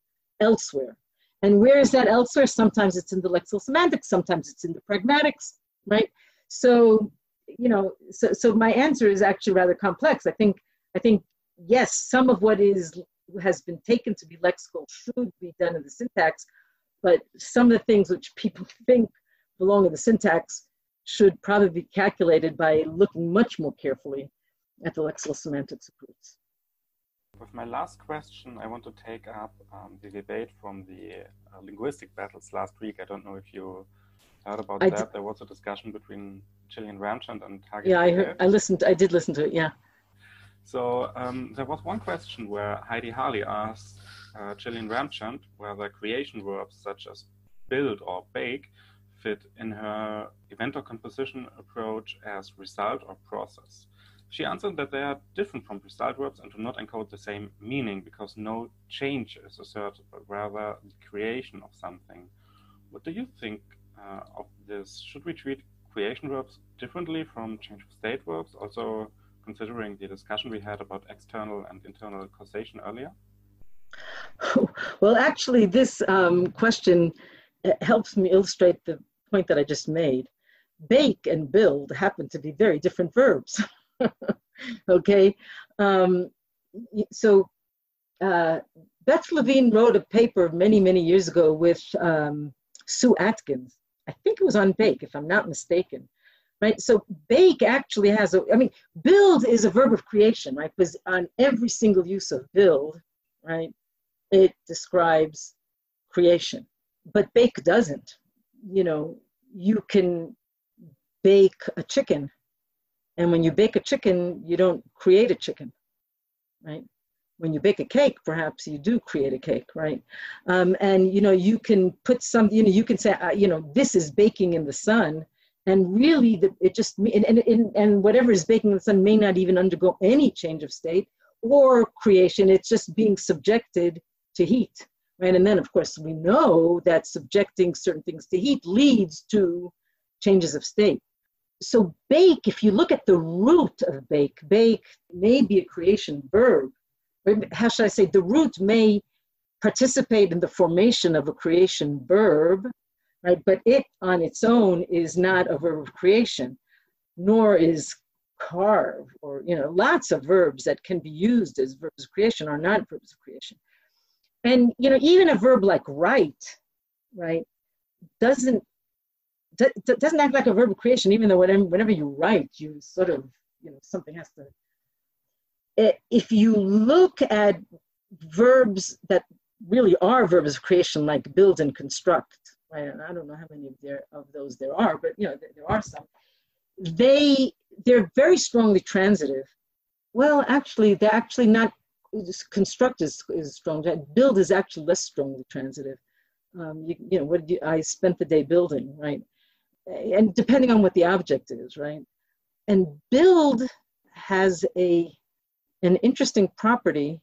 elsewhere. And where is that elsewhere? Sometimes it's in the lexical semantics, sometimes it's in the pragmatics, right? So, you know, so, so my answer is actually rather complex. I think, I think, yes, some of what is has been taken to be lexical should be done in the syntax, but some of the things which people think belong in the syntax should probably be calculated by looking much more carefully at the lexical semantics of roots. With my last question, I want to take up um, the debate from the uh, linguistic battles last week. I don't know if you heard about I that. Did. There was a discussion between Gillian Ramchand and Heidi. Yeah, I heard. I listened. I did listen to it. Yeah. So um, there was one question where Heidi Harley asked uh, Gillian Ramchand whether creation verbs such as build or bake fit in her event or composition approach as result or process. She answered that they are different from result verbs and do not encode the same meaning because no change is asserted, but rather the creation of something. What do you think uh, of this? Should we treat creation verbs differently from change of state verbs, also considering the discussion we had about external and internal causation earlier? Well, actually, this um, question uh, helps me illustrate the point that I just made. Bake and build happen to be very different verbs. okay, um, so uh, Beth Levin wrote a paper many, many years ago with um, Sue Atkins. I think it was on bake, if I'm not mistaken. Right, so bake actually has a, I mean, build is a verb of creation, right? Because on every single use of build, right, it describes creation. But bake doesn't. You know, you can bake a chicken and when you bake a chicken, you don't create a chicken, right? When you bake a cake, perhaps you do create a cake, right? Um, and you know, you can put some, you know, you can say, uh, you know, this is baking in the sun, and really, the, it just and, and and whatever is baking in the sun may not even undergo any change of state or creation. It's just being subjected to heat, right? And then, of course, we know that subjecting certain things to heat leads to changes of state so bake, if you look at the root of bake, bake may be a creation verb. How should I say? The root may participate in the formation of a creation verb, right? But it on its own is not a verb of creation, nor is carve or you know lots of verbs that can be used as verbs of creation are not verbs of creation. And you know even a verb like write, right, doesn't doesn't act like a verb of creation, even though whenever, whenever you write, you sort of, you know, something has to. If you look at verbs that really are verbs of creation, like build and construct, right? And I don't know how many of, there, of those there are, but you know, there, there are some. They they're very strongly transitive. Well, actually, they're actually not. Construct is, is strong. Build is actually less strongly transitive. Um, you, you know, what did you, I spent the day building, right? and depending on what the object is, right? And build has a an interesting property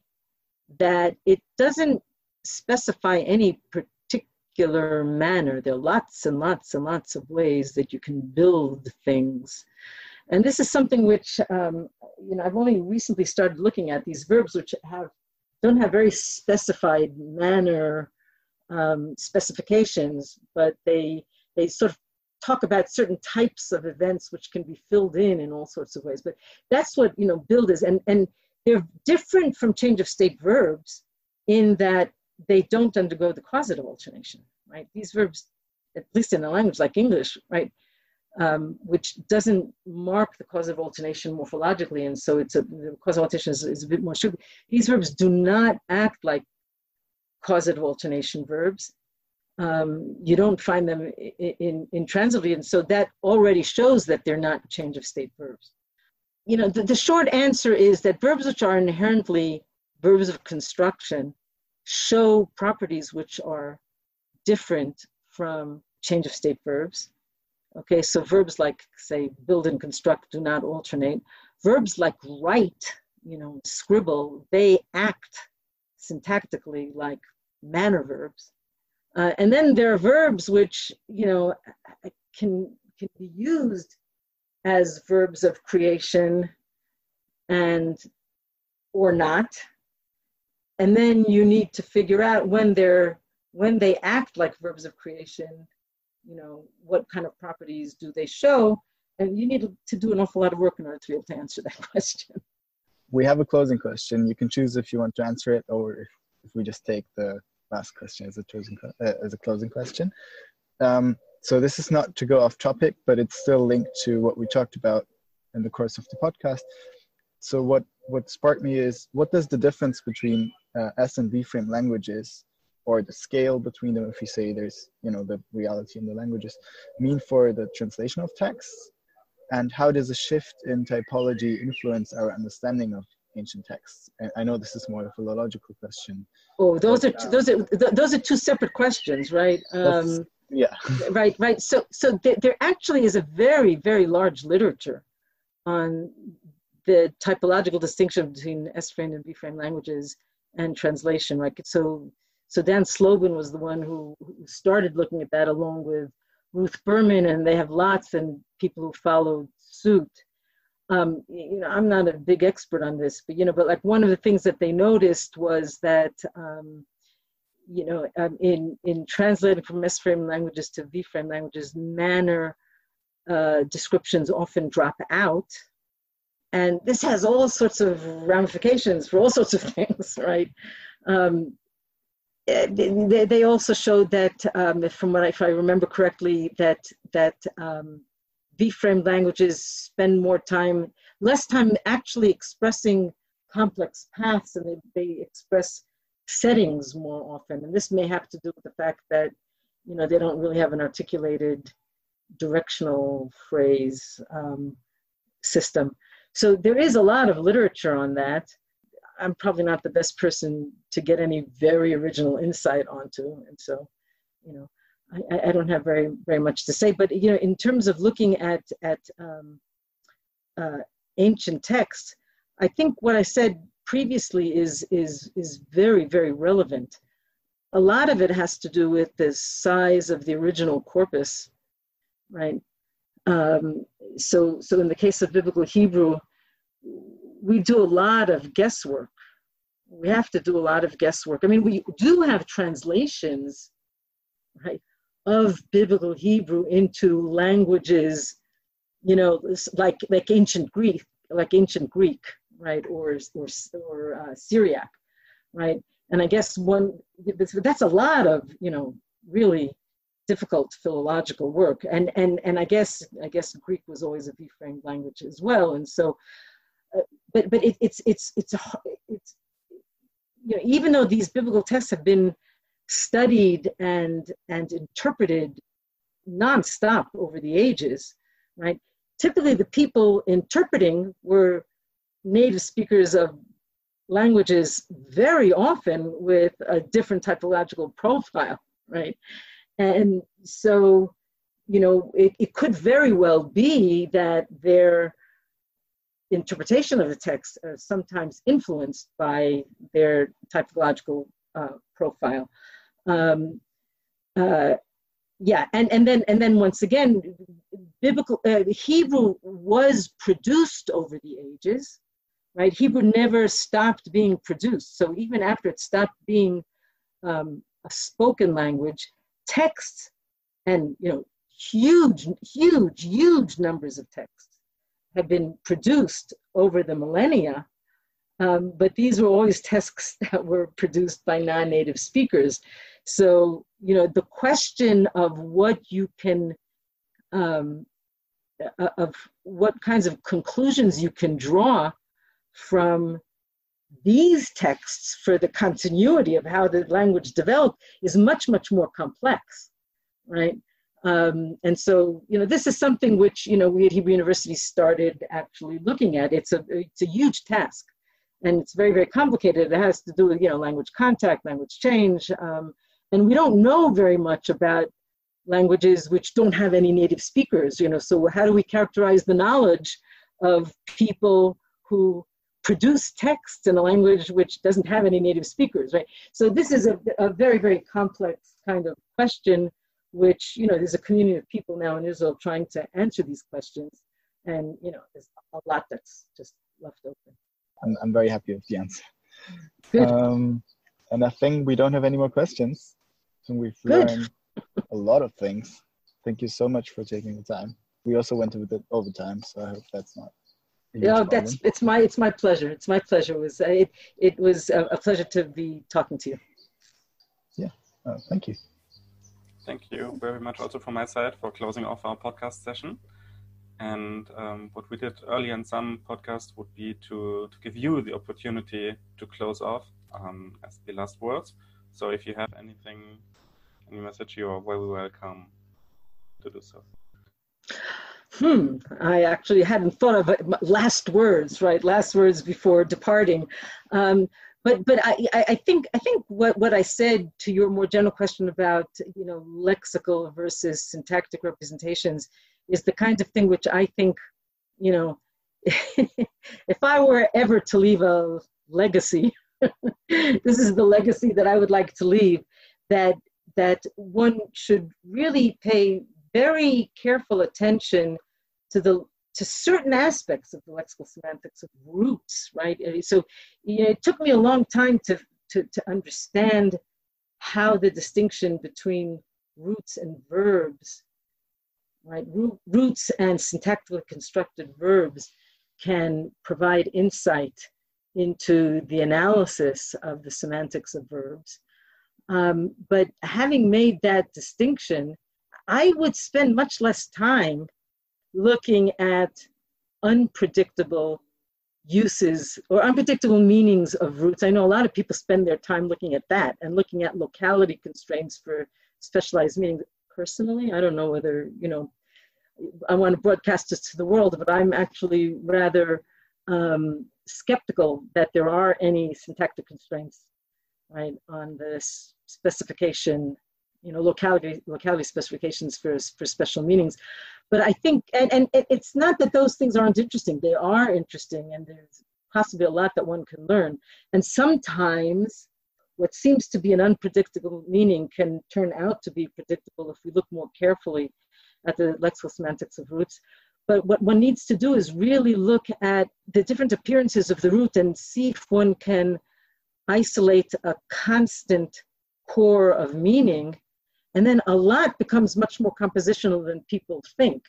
that it doesn't specify any particular manner. There are lots and lots and lots of ways that you can build things. And this is something which, um, you know, I've only recently started looking at these verbs which have don't have very specified manner um, specifications, but they they sort of talk about certain types of events which can be filled in in all sorts of ways. But that's what you know build is, and and they're different from change of state verbs in that they don't undergo the causative alternation, right? These verbs, at least in a language like English, right, um, which doesn't mark the causative alternation morphologically, and so it's a the causative alternation is, is a bit more strict. These verbs do not act like causative alternation verbs. Um, you don't find them in, in, and so that already shows that they're not change of state verbs. You know, the, the short answer is that verbs which are inherently verbs of construction show properties which are different from change of state verbs. Okay, so verbs like, say, build and construct do not alternate. Verbs like write, you know, scribble, they act syntactically like manner verbs. Uh, and then there are verbs which, you know, can, can be used as verbs of creation and or not. And then you need to figure out when they're when they act like verbs of creation, you know, what kind of properties do they show? And you need to do an awful lot of work in order to be able to answer that question. We have a closing question. You can choose if you want to answer it or if, if we just take the last question as a closing uh, as a closing question. Um, so this is not to go off topic, but it's still linked to what we talked about in the course of the podcast. So what what sparked me is what does the difference between uh, S and V frame languages or the scale between them, if you say there's you know the reality in the languages, mean for the translation of texts, and how does a shift in typology influence our understanding of ancient texts? And I know this is more of a philological question. Oh, those but, are uh, those are those are two separate questions, right? Um, yeah. Right, right. So, so there, there actually is a very, very large literature on the typological distinction between S-frame and V frame languages and translation, right? So, so Dan Slobin was the one who, started looking at that along with Ruth Berman, and they have lots and people who followed suit um, you know, I'm not a big expert on this, but you know, but like one of the things that they noticed was that, um, you know, um, in in translating from S-frame languages to V-frame languages, manner uh, descriptions often drop out, and this has all sorts of ramifications for all sorts of things, right? Eh, they, they also showed that, um, from what I, if I remember correctly, that that um, V-frame languages spend more time, less time actually expressing complex paths and they, they express settings more often. And this may have to do with the fact that, you know, they don't really have an articulated directional phrase um, system. So there is a lot of literature on that. I'm probably not the best person to get any very original insight onto. And so, you know, I, I, don't have very very much to say, but you know, in terms of looking at at um, uh, ancient texts, I think what I said previously is is is very very relevant. A lot of it has to do with the size of the original corpus, right? Um, so so in the case of biblical Hebrew, we do a lot of guesswork. We have to do a lot of guesswork. I mean, we do have translations, right? of biblical Hebrew into languages, you know, like like ancient Greek, like ancient Greek, right, or or or uh, Syriac, right? And I guess one that's a lot of you know really difficult philological work, and and and I guess I guess Greek was always a V-frame language as well, and so, uh, but but it, it's it's it's a, it's you know even though these biblical texts have been studied and and interpreted nonstop over the ages, right? Typically, the people interpreting were native speakers of languages very often with a different typological profile, right? And so, you know, it, it could very well be that their interpretation of the text are sometimes influenced by their typological uh, profile. Um, uh, yeah, and, and then and then once again, biblical uh, Hebrew was produced over the ages, right? Hebrew never stopped being produced. So even after it stopped being um, a spoken language, texts and you know huge, huge, huge numbers of texts have been produced over the millennia Um, but these were always texts that were produced by non-native speakers. So, you know, the question of what you can, um, uh, of what kinds of conclusions you can draw from these texts for the continuity of how the language developed is much, much more complex, right? Um, and so, you know, this is something which, you know, we at Hebrew University started actually looking at. It's a, it's a huge task and it's very, very complicated. It has to do with, you know, language contact, language change. Um, and we don't know very much about languages which don't have any native speakers, you know, so how do we characterize the knowledge of people who produce texts in a language which doesn't have any native speakers, right? So this is a, a very, very complex kind of question, which, you know, there's a community of people now in Israel trying to answer these questions. And, you know, there's a lot that's just left open. I'm, I'm very happy with the answer. Good. Um, and I think we don't have any more questions. So we've Good. learned a lot of things. Thank you so much for taking the time. We also went a bit over the overtime, so I hope that's not Yeah, that's it's my it's my pleasure. It's my pleasure. It was it it was a, a pleasure to be talking to you. Oh, thank you. Thank you very much also from my side for closing off our podcast session. And um, what we did earlier in some podcasts would be to, to give you the opportunity to close off um, as the last words. So if you have anything, any message, you are very welcome to do so. Hmm. I actually hadn't thought of it. Last words, right? Last words before departing. Um, but but I, I think I think what, what I said to your more general question about you know lexical versus syntactic representations is the kind of thing which I think you know if I were ever to leave a legacy, this is the legacy that I would like to leave. That that one should really pay very careful attention to the to certain aspects of the lexical semantics of roots, right? So you know, it took me a long time to, to, to understand how the distinction between roots and verbs, right? Root, roots and syntactically constructed verbs can provide insight into the analysis of the semantics of verbs. Um, but having made that distinction, I would spend much less time looking at unpredictable uses or unpredictable meanings of roots. I know a lot of people spend their time looking at that and looking at locality constraints for specialized meanings. Personally, I don't know whether, you know, I want to broadcast this to the world, but I'm actually rather um, skeptical that there are any syntactic constraints, right, on this specification you know locality locality specifications for for special meanings but i think and, and it's not that those things aren't interesting. They are interesting and there's possibly a lot that one can learn. And sometimes what seems to be an unpredictable meaning can turn out to be predictable if we look more carefully at the lexical semantics of roots. But what one needs to do is really look at the different appearances of the root and see if one can isolate a constant core of meaning and then a lot becomes much more compositional than people think.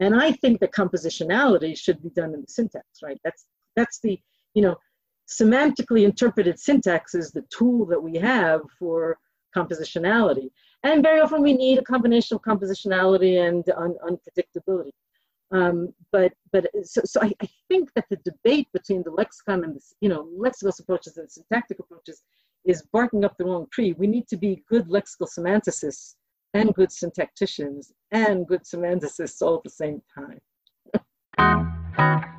And I think that compositionality should be done in the syntax, right? That's that's the, you know, semantically interpreted syntax is the tool that we have for compositionality. And very often we need a combination of compositionality and un- unpredictability. Um, but but so, so I, I think that the debate between the lexicon and the you know lexical approaches and syntactic approaches is barking up the wrong tree. We need to be good lexical semanticists and good syntacticians and good semanticists all at the same time.